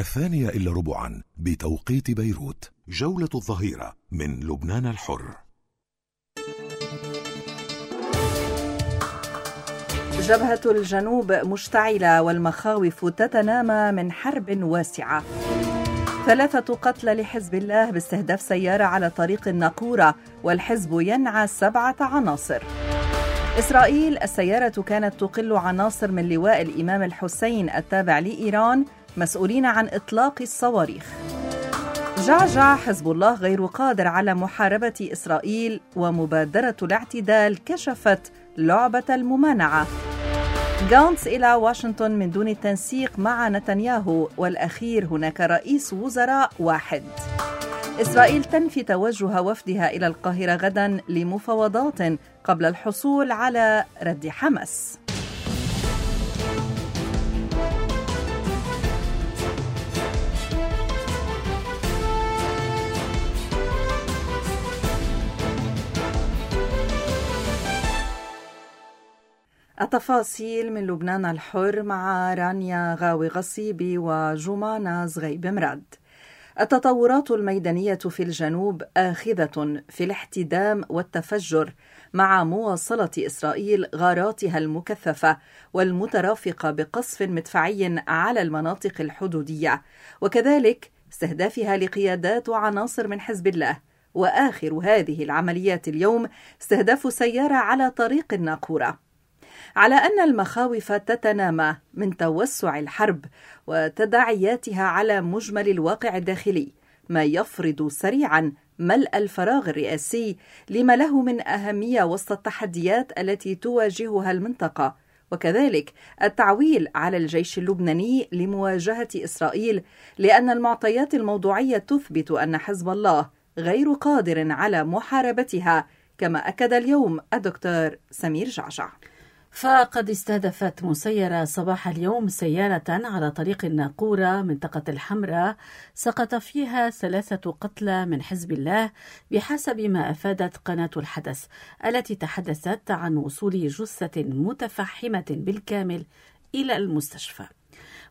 الثانية إلا ربعا بتوقيت بيروت جولة الظهيرة من لبنان الحر. جبهة الجنوب مشتعلة والمخاوف تتنامى من حرب واسعة. ثلاثة قتلى لحزب الله باستهداف سيارة على طريق الناقورة والحزب ينعى سبعة عناصر. إسرائيل السيارة كانت تقل عناصر من لواء الإمام الحسين التابع لإيران مسؤولين عن إطلاق الصواريخ. جعجع حزب الله غير قادر على محاربة إسرائيل ومبادرة الاعتدال كشفت لعبة الممانعة. جانتس إلى واشنطن من دون التنسيق مع نتنياهو والأخير هناك رئيس وزراء واحد. إسرائيل تنفي توجه وفدها إلى القاهرة غدا لمفاوضات قبل الحصول على رد حماس. التفاصيل من لبنان الحر مع رانيا غاوي غصيبي وجمانة زغيب مراد التطورات الميدانية في الجنوب آخذة في الاحتدام والتفجر مع مواصلة إسرائيل غاراتها المكثفة والمترافقة بقصف مدفعي على المناطق الحدودية. وكذلك استهدافها لقيادات وعناصر من حزب الله. وآخر هذه العمليات اليوم استهداف سيارة على طريق الناقورة. على أن المخاوف تتنامى من توسع الحرب وتداعياتها على مجمل الواقع الداخلي ما يفرض سريعا ملء الفراغ الرئاسي لما له من أهمية وسط التحديات التي تواجهها المنطقة. وكذلك التعويل على الجيش اللبناني لمواجهة إسرائيل لأن المعطيات الموضوعية تثبت أن حزب الله غير قادر على محاربتها كما أكد اليوم الدكتور سمير جعجع. فقد استهدفت مسيرة صباح اليوم سيارة على طريق الناقورة منطقة الحمراء سقط فيها ثلاثة قتلى من حزب الله بحسب ما أفادت قناة الحدث التي تحدثت عن وصول جثة متفحمة بالكامل إلى المستشفى.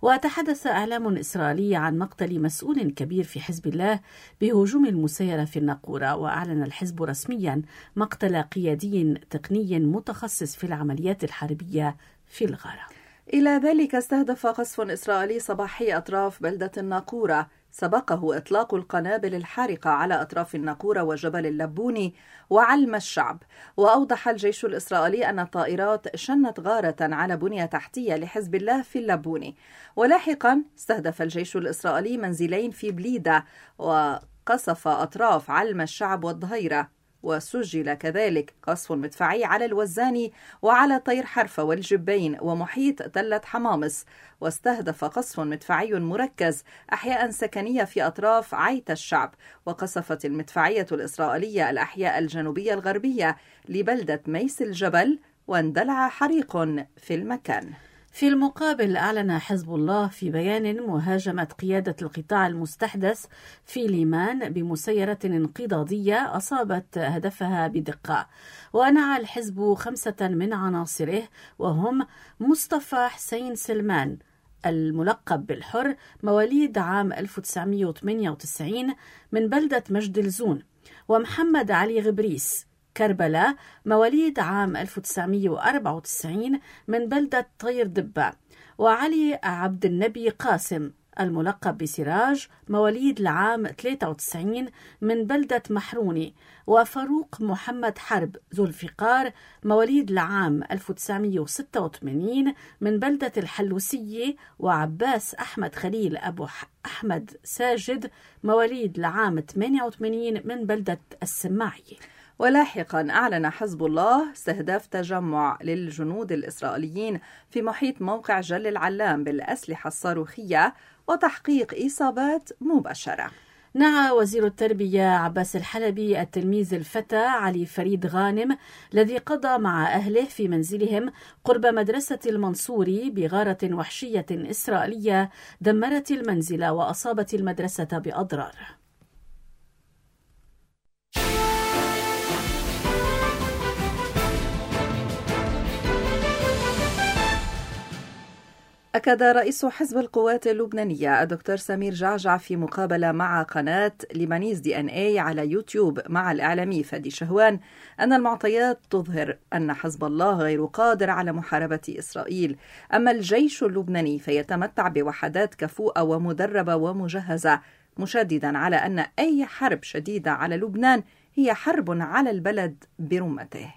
وتحدث إعلام إسرائيلي عن مقتل مسؤول كبير في حزب الله بهجوم المسيرة في الناقورة وأعلن الحزب رسميا مقتل قيادي تقني متخصص في العمليات الحربية في الغارة. إلى ذلك استهدف قصف إسرائيلي صباحي أطراف بلدة الناقورة سبقه إطلاق القنابل الحارقة على أطراف الناقورة وجبل اللبوني وعلم الشعب. وأوضح الجيش الإسرائيلي أن الطائرات شنت غارة على بنية تحتية لحزب الله في اللبوني ولاحقا استهدف الجيش الإسرائيلي منزلين في بليدة وقصف أطراف علم الشعب والظهيرة. وسجل كذلك قصف مدفعي على الوزاني وعلى طير حرفة والجبين ومحيط تلة حمامص. واستهدف قصف مدفعي مركز أحياء سكنية في أطراف عيت الشعب. وقصفت المدفعية الإسرائيلية الأحياء الجنوبية الغربية لبلدة ميس الجبل واندلع حريق في المكان. في المقابل أعلن حزب الله في بيان مهاجمة قيادة القطاع المستحدث في ليمان بمسيرة انقضاضية أصابت هدفها بدقة. ونعى الحزب خمسة من عناصره وهم مصطفى حسين سلمان الملقب بالحر مواليد عام 1998 من بلدة مجد الزون ومحمد علي غبريس كربلاء مواليد عام 1994 من بلدة طير دبة وعلي عبد النبي قاسم الملقب بسراج مواليد العام 93 من بلدة محروني. وفاروق محمد حرب ذو الفقار مواليد العام 1986 من بلدة الحلوسية. وعباس أحمد خليل أبو أحمد ساجد مواليد العام 88 من بلدة السماعية. ولاحقا أعلن حزب الله استهداف تجمع للجنود الإسرائيليين في محيط موقع جل العلام بالأسلحة الصاروخية وتحقيق إصابات مباشرة. نعى وزير التربية عباس الحلبي التلميذ الفتى علي فريد غانم الذي قضى مع أهله في منزلهم قرب مدرسة المنصوري بغارة وحشية إسرائيلية دمرت المنزل وأصابت المدرسة بأضرار. أكد رئيس حزب القوات اللبنانية الدكتور سمير جعجع في مقابلة مع قناة Lebanese DNA على يوتيوب مع الإعلامي فادي شهوان أن المعطيات تظهر أن حزب الله غير قادر على محاربة إسرائيل. أما الجيش اللبناني فيتمتع بوحدات كفؤة ومدربة ومجهزة مشددا على أن أي حرب شديدة على لبنان هي حرب على البلد برمته.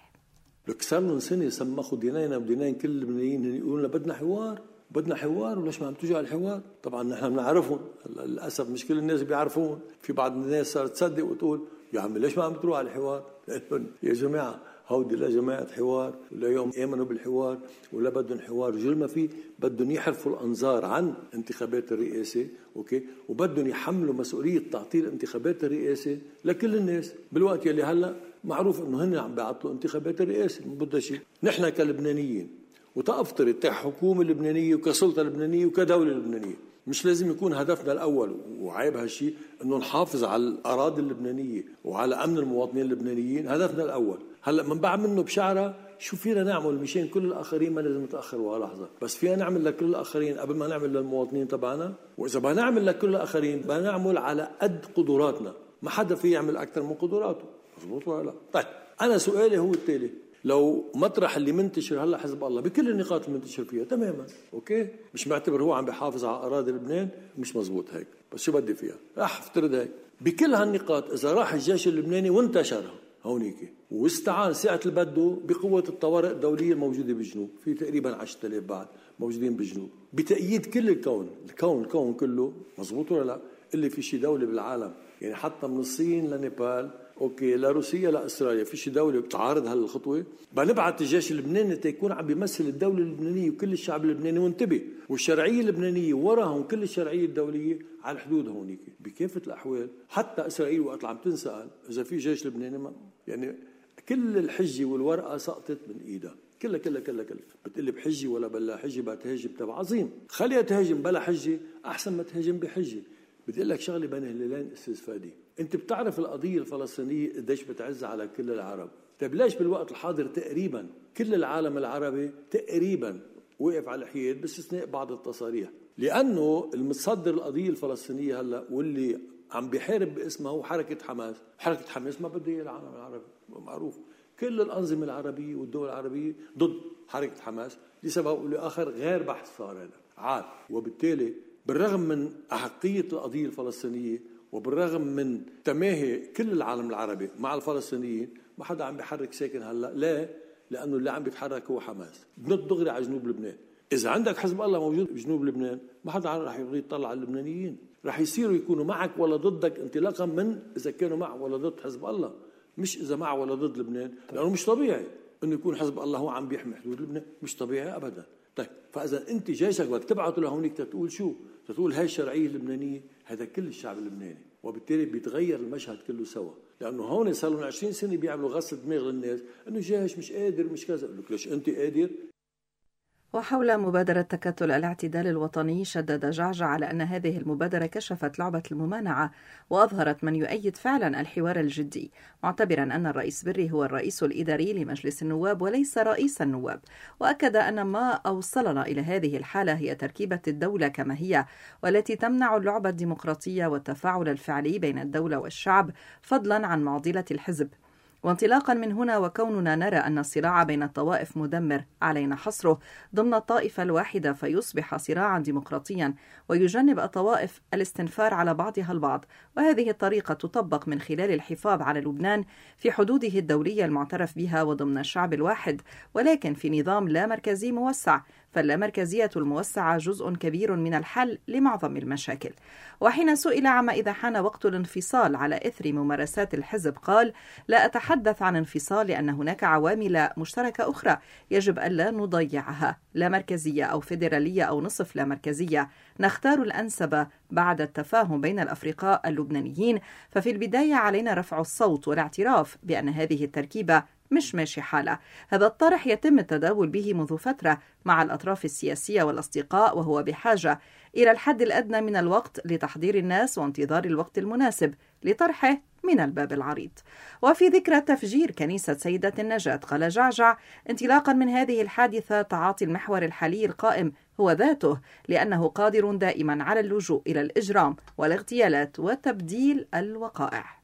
لك صار سنه سمخوا دينينا ودينين كل اللبنانيين يقولون بدنا حوار. بدنا حوار وليش ما عم تجوا على الحوار؟ طبعا نحن بنعرفهم للأسف مش كل الناس بيعرفون. في بعض الناس صارت تصدق وتقول يا عمي ليش ما عم تروح على الحوار؟ يا جماعة هودي لا جماعة حوار ولا يوم آمنوا بالحوار ولا بدهم حوار جل ما في بدهم يحرفوا الأنظار عن انتخابات الرئاسة. أوكي؟ وبدهم يحملوا مسؤولية تعطيل انتخابات الرئاسة لكل الناس. بالوقت يلي هلأ معروف إنه هن عم بيعطلوا انتخابات الرئاسة ما بدها شيء. نحن كلبنانيين وتأفترض كحكومة لبنانية وكسلطة لبنانية وكدولة لبنانية مش لازم يكون هدفنا الأول وعيب هالشيء إنه نحافظ على الأراضي اللبنانية وعلى أمن المواطنين اللبنانيين هدفنا الأول. هلأ من بعد منه بشعرة شو فينا نعمل؟ مشان كل الآخرين ما لازم نتاخر ولا لحظة. بس فينا نعمل لكل الآخرين قبل ما نعمل للمواطنين تبعنا. وإذا بدنا نعمل لكل الآخرين بدنا نعمل على قد قدراتنا. ما حدا فيه يعمل أكثر من قدراته. مضبوط ولا لا؟ طيب أنا سؤالي هو التالي. لو مطرح اللي منتشر هلا حزب الله بكل النقاط اللي منتشر فيها تماما. okay؟ مش معتبر هو عم بيحافظ على أراضي لبنان مش مزبوط هيك. بس شو بدي فيها؟ راح أفترض هيك. بكل هالنقاط إذا راح الجيش اللبناني وانتشر هونيك واستعان ساعة اللي بدو بقوة الطوارئ الدولية الموجودة بالجنوب في تقريبا 10000 بعد موجودين بالجنوب بتأييد كل الكون الكون الكون كله مزبوط ولا لا؟ اللي في شي دولة بالعالم يعني حتى من الصين لنيبال okay لا روسيا لا إسرائيل. في شي دولة بتعارض هالخطوة؟ بنبعث الجيش اللبناني تيكون عم بيمثل الدولة اللبنانية وكل الشعب اللبناني. وانتبه والشرعية اللبنانية وراهم كل الشرعية الدولية على الحدود هونيك. بكافه الأحوال حتى إسرائيل وقت عم تنسال إذا في جيش لبناني ما يعني كل الحجة والورقة سقطت من إيدها. كلها كلها كلها كلها. بتقلي بحجه ولا بلا حجة بقى تهاجم تبع عظيم. خليها تهاجم بلا حجة أحسن ما تهاجم بحجة. بدي أقول لك شغلة بين هلالين أستاذ فادي. انت بتعرف القضية الفلسطينية قديش بتعز على كل العرب. طيب ليش بالوقت الحاضر تقريبا كل العالم العربي تقريبا وقف على الحياد باستثناء بعض التصاريح؟ لأنه المتصدر القضية الفلسطينية هلأ واللي عم بيحارب باسمها هو حركة حماس. حركة حماس ما بده إياه العالم العربي معروف. كل الأنظمة العربية والدول العربية ضد حركة حماس لسبب أو لاخر غير بحث صار هذا عاد. وبالتالي بالرغم من احقيه القضية الفلسطينية وبالرغم من تماهي كل العالم العربي مع الفلسطينيين ما حدا عم بيحرك ساكن هلا. لا لأنه اللي عم بيتحرك هو حماس. بنط دغري على جنوب لبنان. إذا عندك حزب الله موجود بجنوب لبنان ما حدا رح يريد يطلع على اللبنانيين. رح يصيروا يكونوا معك ولا ضدك انطلاقا من إذا كانوا مع ولا ضد حزب الله. مش إذا مع ولا ضد لبنان. لأنه مش طبيعي إنه يكون حزب الله هو عم بيحمي حدود لبنان. مش طبيعي ابدا. طيب فإذا أنت جيشك بدك تبعته لهونيك تقول شو؟ تقول هاي الشرعيه اللبنانيه هذا كل الشعب اللبناني وبالتالي بيتغير المشهد كله سوا. لأنه هون صار لهم 20 سنة بيعملوا غسل دماغ للناس إنه جيش مش قادر مش كذا. لك ليش أنت قادر؟ وحول مبادرة تكتل الاعتدال الوطني شدد جعجع على أن هذه المبادرة كشفت لعبة الممانعة وأظهرت من يؤيد فعلا الحوار الجدي معتبرا أن الرئيس بري هو الرئيس الإداري لمجلس النواب وليس رئيس النواب. وأكد أن ما أوصلنا إلى هذه الحالة هي تركيبة الدولة كما هي والتي تمنع اللعبة الديمقراطية والتفاعل الفعلي بين الدولة والشعب فضلا عن معضلة الحزب. وانطلاقا من هنا وكوننا نرى أن الصراع بين الطوائف مدمر علينا حصره ضمن الطائفة الواحدة فيصبح صراعا ديمقراطيا ويجنب الطوائف الاستنفار على بعضها البعض. وهذه الطريقة تطبق من خلال الحفاظ على لبنان في حدوده الدولية المعترف بها وضمن الشعب الواحد ولكن في نظام لا مركزي موسع. فاللامركزية الموسعة جزء كبير من الحل لمعظم المشاكل. وحين سئل عما إذا حان وقت الانفصال على إثر ممارسات الحزب قال لا أتحدث عن انفصال لأن هناك عوامل مشتركة أخرى يجب ألا نضيعها. لا مركزية أو فيدرالية أو نصف لا مركزية. نختار الأنسب بعد التفاهم بين الأفرقاء اللبنانيين. ففي البداية علينا رفع الصوت والاعتراف بأن هذه التركيبة مش ماشي حالة. هذا الطرح يتم التداول به منذ فترة مع الأطراف السياسية والأصدقاء وهو بحاجة إلى الحد الأدنى من الوقت لتحضير الناس وانتظار الوقت المناسب لطرحه من الباب العريض. وفي ذكرى تفجير كنيسة سيدة النجاة قال جعجع انطلاقا من هذه الحادثة تعاطي المحور الحالي القائم هو ذاته لأنه قادر دائما على اللجوء إلى الإجرام والاغتيالات وتبديل الوقائع.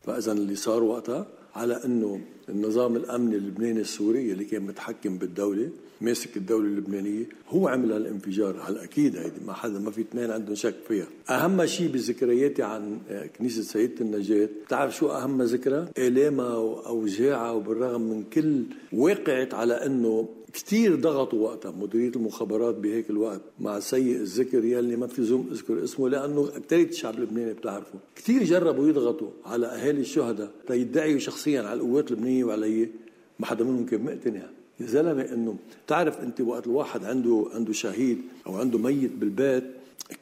فإذا اللي صار وقتها على أنه النظام الأمني اللبناني السوري اللي كان متحكم بالدولة ماسك الدولة اللبنانية هو عمل هالانفجار. هلا أكيد هيدي ما حدا ما في اثنين عندهم شك فيها. أهم شيء بذكرياتي عن كنيسة سيدة النجاة. بتعرف شو أهم ذكرى؟ آلامها وأوجاعها وبالرغم من كل وقعت على أنه كثير ضغطوا وقتها. مديرية المخابرات بهيك الوقت مع سيء الذكر يلي ما في زوم اذكر اسمه لأنه اكثرية الشعب اللبناني بتعرفه. كثير جربوا يضغطوا على أهالي الشهداء ليدعيوا شخصيا على القوات اللبنانية وعلي ما حدا منهم كان مقتنع. يا زلمة إنه بتعرف أنت وقت الواحد عنده عنده شهيد أو عنده ميت بالبيت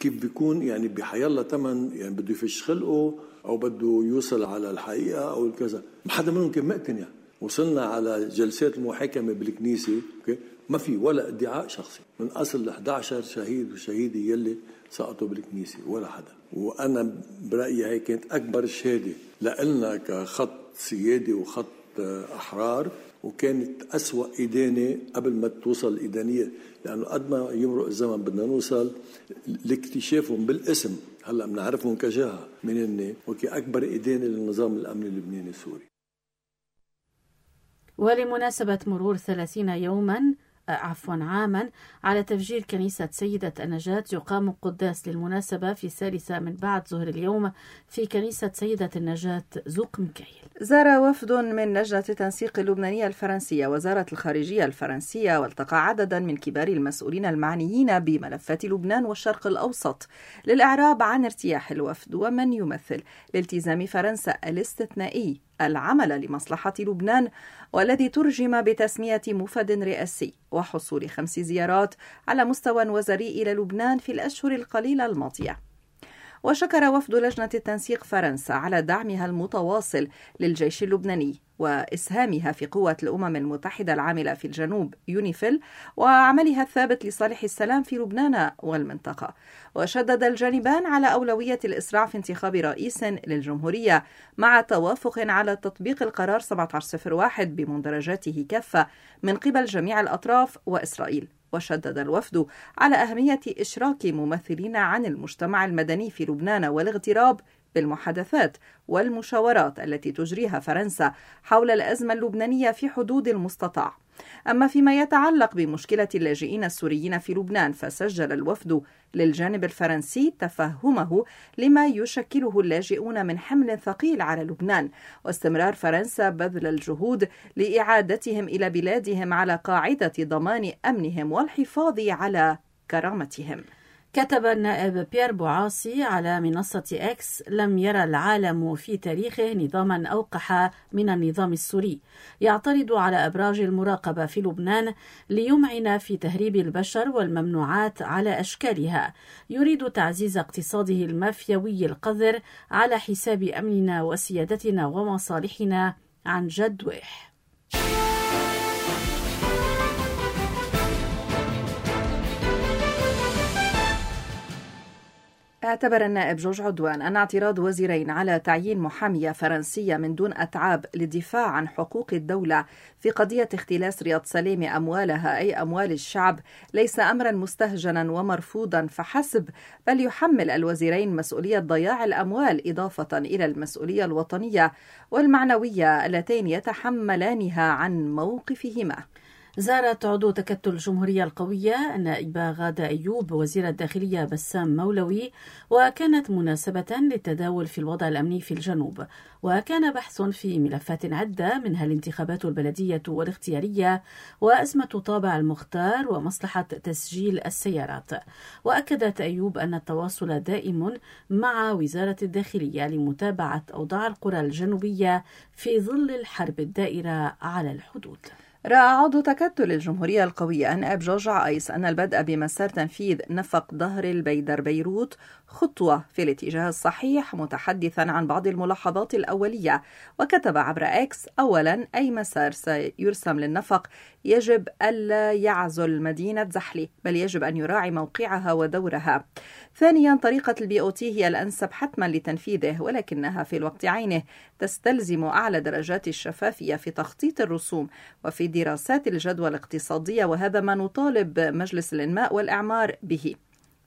كيف بيكون؟ يعني بحيالله ثمن يعني بده يفش خلقه أو بده يوصل على الحقيقة أو الكذا. ما حدا منهم كان مقتنع. وصلنا على جلسات المحاكمة بالكنيسة أوكي؟ ما في ولا ادعاء شخصي. من أصل ال 11 شهيد وشهيدة يلي سقطوا بالكنيسة ولا حدا. وأنا برأيي هي كانت أكبر شهادة لنا كخط سيادي وخط أحرار وكانت أسوأ إدانة قبل ما توصل الإدانية. لأنه قد ما يمرق الزمن بدنا نوصل لاكتشافهم بالاسم. هلأ بنعرفهم كجهة. من هن وكي أكبر إدانة للنظام الأمني اللبناني السوري. ولمناسبة مرور ثلاثين يوما عفوا عاما على تفجير كنيسة سيدة النجاة يقام قداس للمناسبة في الثالثة من بعد ظهر اليوم في كنيسة سيدة النجاة زوق مكايل زار وفد من لجنة التنسيق اللبنانية الفرنسية وزارة الخارجية الفرنسية والتقى عددا من كبار المسؤولين المعنيين بملفات لبنان والشرق الأوسط للإعراب عن ارتياح الوفد ومن يمثل لالتزام فرنسا الاستثنائي. العمل لمصلحة لبنان والذي ترجم بتسمية مفد رئاسي وحصول خمس زيارات على مستوى وزاري إلى لبنان في الأشهر القليلة الماضية. وشكر وفد لجنة التنسيق فرنسا على دعمها المتواصل للجيش اللبناني وإسهامها في قوة الأمم المتحدة العاملة في الجنوب يونيفيل وعملها الثابت لصالح السلام في لبنان والمنطقة. وشدد الجانبان على أولوية الإسراع في انتخاب رئيس للجمهورية مع توافق على تطبيق القرار 1701 بمندرجاته كافة من قبل جميع الأطراف وإسرائيل. وشدد الوفد على أهمية إشراك ممثلين عن المجتمع المدني في لبنان والاغتراب بالمحادثات والمشاورات التي تجريها فرنسا حول الأزمة اللبنانية في حدود المستطاع. أما فيما يتعلق بمشكلة اللاجئين السوريين في لبنان فسجل الوفد للجانب الفرنسي تفهمه لما يشكله اللاجئون من حمل ثقيل على لبنان. واستمرار فرنسا بذل الجهود لإعادتهم إلى بلادهم على قاعدة ضمان أمنهم والحفاظ على كرامتهم. كتب النائب بيير بوعاصي على منصة إكس لم يرى العالم في تاريخه نظاما أوقح من النظام السوري. يعترض على أبراج المراقبة في لبنان ليمعن في تهريب البشر والممنوعات على أشكالها. يريد تعزيز اقتصاده المافيوي القذر على حساب أمننا وسيادتنا ومصالحنا عن جد وإح. اعتبر النائب جورج عدوان أن اعتراض وزيرين على تعيين محامية فرنسية من دون أتعاب للدفاع عن حقوق الدولة في قضية اختلاس رياض سليم أموالها أي أموال الشعب ليس أمرا مستهجنا ومرفوضا فحسب بل يحمل الوزيرين مسؤولية ضياع الأموال إضافة إلى المسؤولية الوطنية والمعنوية اللتين يتحملانها عن موقفهما. زارت عضو تكتل الجمهورية القوية النائبة غادة أيوب وزير الداخلية بسام مولوي وكانت مناسبة للتداول في الوضع الأمني في الجنوب. وكان بحث في ملفات عدة منها الانتخابات البلدية والاختيارية وأزمة طابع المختار ومصلحة تسجيل السيارات. وأكدت أيوب أن التواصل دائم مع وزارة الداخلية لمتابعة أوضاع القرى الجنوبية في ظل الحرب الدائرة على الحدود. رأى عضو تكتل الجمهورية القوية أناب جورج عايس أن البدء بمسار تنفيذ نفق ظهر البيدر بيروت خطوة في الاتجاه الصحيح متحدثا عن بعض الملاحظات الأولية. وكتب عبر إكس أولا أي مسار سيرسم للنفق. يجب ألا يعزل مدينة زحلة بل يجب أن يراعي موقعها ودورها. ثانيا طريقة ال BOT هي الأنسب حتما لتنفيذه ولكنها في الوقت عينه. تستلزم أعلى درجات الشفافية في تخطيط الرسوم وفي دراسات الجدوى الاقتصادية وهذا ما نطالب مجلس الإنماء والإعمار به.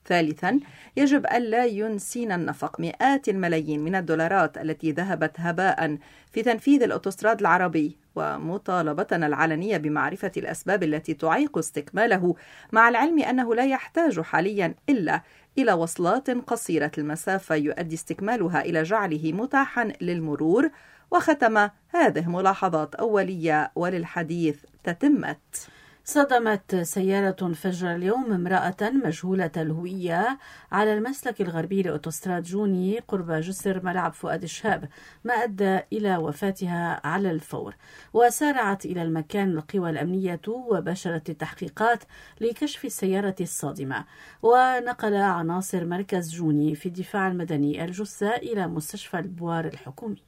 ثالثا يجب ألا ينسينا النفق مئات الملايين من الدولارات التي ذهبت هباء في تنفيذ الأوتوستراد العربي ومطالبتنا العلنية بمعرفة الأسباب التي تعيق استكماله مع العلم أنه لا يحتاج حاليا إلا إلى وصلات قصيرة المسافة يؤدي استكمالها إلى جعله متاحا للمرور وختم هذه ملاحظات أولية وللحديث تتمت. صدمت سيارة فجر اليوم امرأة مجهولة الهوية على المسلك الغربي لأوتوستراد جوني قرب جسر ملعب فؤاد الشهاب ما أدى إلى وفاتها على الفور. وسارعت إلى المكان القوى الأمنية وباشرت التحقيقات لكشف السيارة الصادمة. ونقل عناصر مركز جوني في الدفاع المدني الجثة إلى مستشفى البوار الحكومي.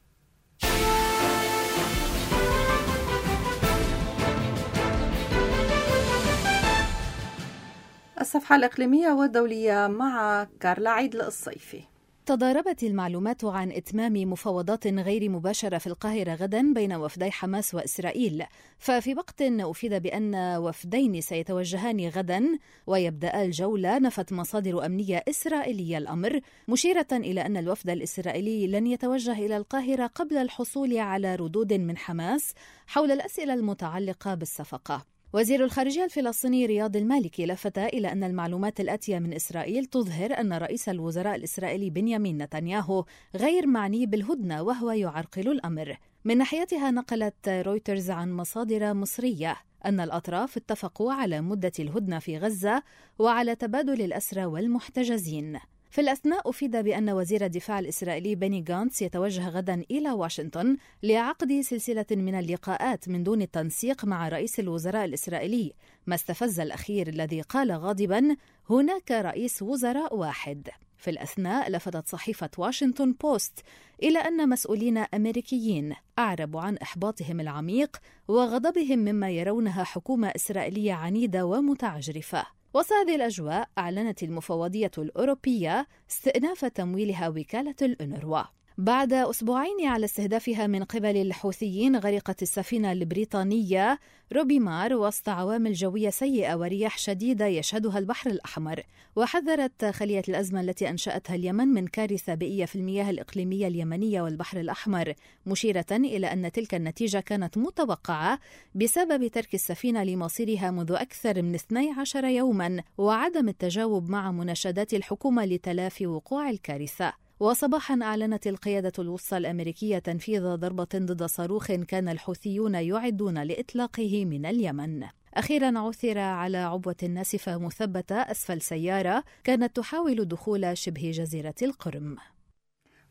الصفحة الإقليمية والدولية مع كارلا عيد الصيفي تضاربت المعلومات عن إتمام مفاوضات غير مباشرة في القاهرة غدا بين وفدي حماس وإسرائيل. ففي وقت أفيد بأن وفدين سيتوجهان غدا ويبدأ الجولة. نفت مصادر أمنية إسرائيلية الأمر مشيرة إلى أن الوفد الإسرائيلي لن يتوجه إلى القاهرة قبل الحصول على ردود من حماس حول الأسئلة المتعلقة بالصفقة. وزير الخارجية الفلسطيني رياض المالكي لفت إلى أن المعلومات الآتية من إسرائيل تظهر أن رئيس الوزراء الإسرائيلي بنيامين نتنياهو غير معني بالهدنة وهو يعرقل الأمر. من ناحيتها نقلت رويترز عن مصادر مصرية أن الأطراف اتفقوا على مدة الهدنة في غزة وعلى تبادل الأسرى والمحتجزين. في الأثناء أفيد بأن وزير الدفاع الإسرائيلي بني غانتس يتوجه غدا إلى واشنطن لعقد سلسلة من اللقاءات من دون التنسيق مع رئيس الوزراء الإسرائيلي. ما استفز الأخير الذي قال غاضبا هناك رئيس وزراء واحد. في الأثناء لفتت صحيفة واشنطن بوست إلى أن مسؤولين أمريكيين أعربوا عن إحباطهم العميق وغضبهم مما يرونها حكومة إسرائيلية عنيدة ومتعجرفة. وسط هذه الأجواء أعلنت المفوضية الأوروبية استئناف تمويلها وكالة الأونروا. بعد أسبوعين على استهدافها من قبل الحوثيين غرقت السفينة البريطانية روبي مار وسط عوامل جوية سيئة ورياح شديدة يشهدها البحر الأحمر. وحذرت خلية الأزمة التي أنشأتها اليمن من كارثة بيئية في المياه الإقليمية اليمنية والبحر الأحمر مشيرة إلى أن تلك النتيجة كانت متوقعة بسبب ترك السفينة لمصيرها منذ أكثر من 12 يوما وعدم التجاوب مع مناشدات الحكومة لتلافي وقوع الكارثة. وصباحا أعلنت القيادة الوسطى الأمريكية تنفيذ ضربة ضد صاروخ كان الحوثيون يعدون لإطلاقه من اليمن. أخيرا عثر على عبوة ناسفة مثبتة أسفل سيارة كانت تحاول دخول شبه جزيرة القرم.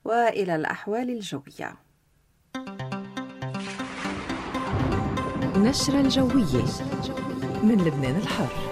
وإلى الأحوال الجوية. نشرة الجوية من لبنان الحر.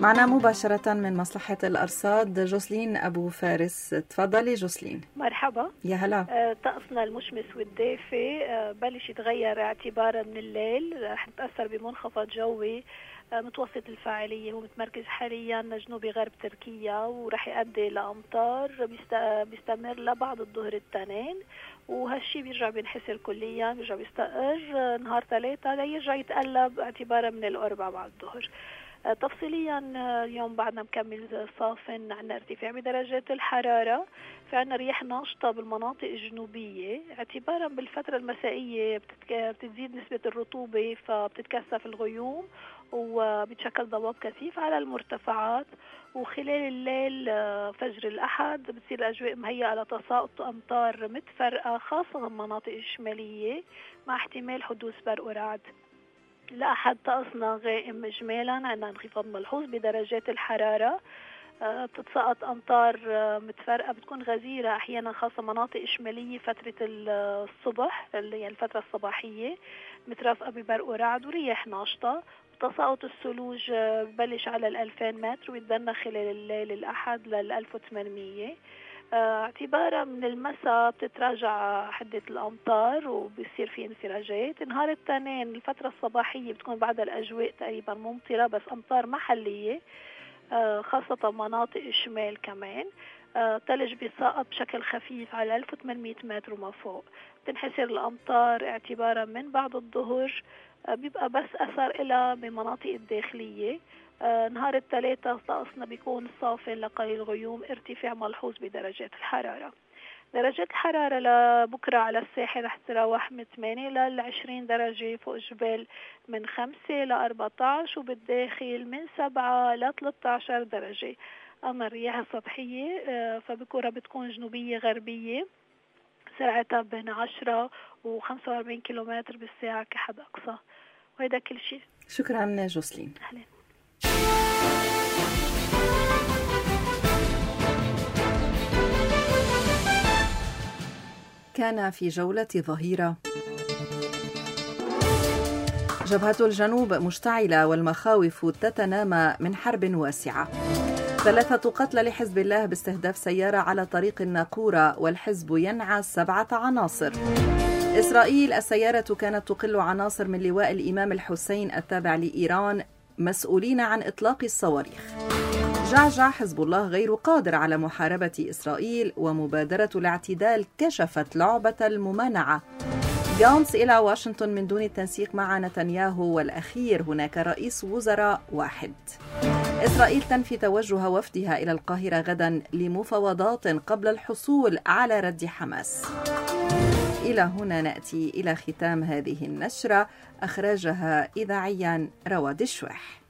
معنا مباشرة من مصلحة الأرصاد جوسلين أبو فارس. تفضلي جوسلين. مرحبا. يا هلا. آه، طقسنا المشمس والدافي. آه، بلش يتغير اعتبارا من الليل. رح نتأثر بمنخفض جوي. آه، متوسط الفاعلية هو متمركز حاليا. جنوب غرب تركيا ورح يؤدي لأمطار بيستمر لبعد الظهر التنين وهالشي بيرجع بينحسر كليا بيرجع بيستقر. نهار ثلاثة ليرجع يتقلب اعتبارا من الأربعاء بعد الظهر. تفصيليا آه، اليوم بعدنا مكمل صاف عندنا ارتفاع بدرجات الحرارة. في عندنا رياح ناشطة بالمناطق الجنوبية. اعتبارا بالفترة المسائية بتزيد نسبة الرطوبة فبتتكثف الغيوم وبتشكل ضباب كثيف على المرتفعات. وخلال الليل آه، فجر الأحد بتصير الأجواء مهيئة لتساقط أمطار متفرقة خاصة بالمناطق الشمالية مع احتمال حدوث برق ورعد لأحد طقسنا غائم إجمالا عندنا انخفاض ملحوظ بدرجات الحرارة. آه، بتتسقط أمطار آه، متفرقة بتكون غزيرة أحيانا خاصة مناطق شمالية فترة الصبح اللي هي الفترة الصباحية. مترافقة ببرق ورعد ورياح ناشطة. تساقط الثلوج آه، ببلش على ال 2000 متر ويتدنى خلال الليل الأحد لل 1800 آه، اعتبارا من المساء بتتراجع حدة الأمطار وبصير في انفراجات. نهار التنين الفترة الصباحية بتكون بعد الأجواء تقريبا ممطرة بس أمطار محلية آه، خاصة مناطق الشمال كمان. ثلج بيسقط بشكل خفيف على 1800 متر وما فوق. تنحسر الأمطار اعتبارا من بعد الظهر بيبقى بس أثر إلى بمناطق الداخلية. نهار الثلاثاء طقسنا بيكون صافي لقليل غيوم ارتفاع ملحوظ بدرجات الحرارة. درجة الحرارة لبكرة على الساحل رح تتراوح من 8 ل 20 درجة فوق جبال من 5 ل 14 وبالداخل من 7 ل 13 درجة. أما الرياح السطحية آه، فبكرة بتكون جنوبية غربية. سرعتها بين 10 و 45 كيلومتر بالساعة كحد أقصى. وهذا كل شيء. شكرا جوسلين. أهلا. كان في جولة ظهيرة. جبهة الجنوب مشتعلة والمخاوف تتنامى من حرب واسعة. ثلاثة قتلى لحزب الله باستهداف سيارة على طريق الناقورة والحزب ينعى سبعة عناصر. إسرائيل السيارة كانت تقل عناصر من لواء الإمام الحسين التابع لإيران مسؤولين عن إطلاق الصواريخ. جعجع حزب الله غير قادر على محاربة إسرائيل ومبادرة الاعتدال كشفت لعبة الممانعة. جانس إلى واشنطن من دون التنسيق مع نتنياهو والأخير هناك رئيس وزراء واحد. إسرائيل تنفي توجه وفدها إلى القاهرة غدا لمفاوضات قبل الحصول على رد حماس. إلى هنا نأتي إلى ختام هذه النشرة. أخرجها إذاعيا رواد الشوح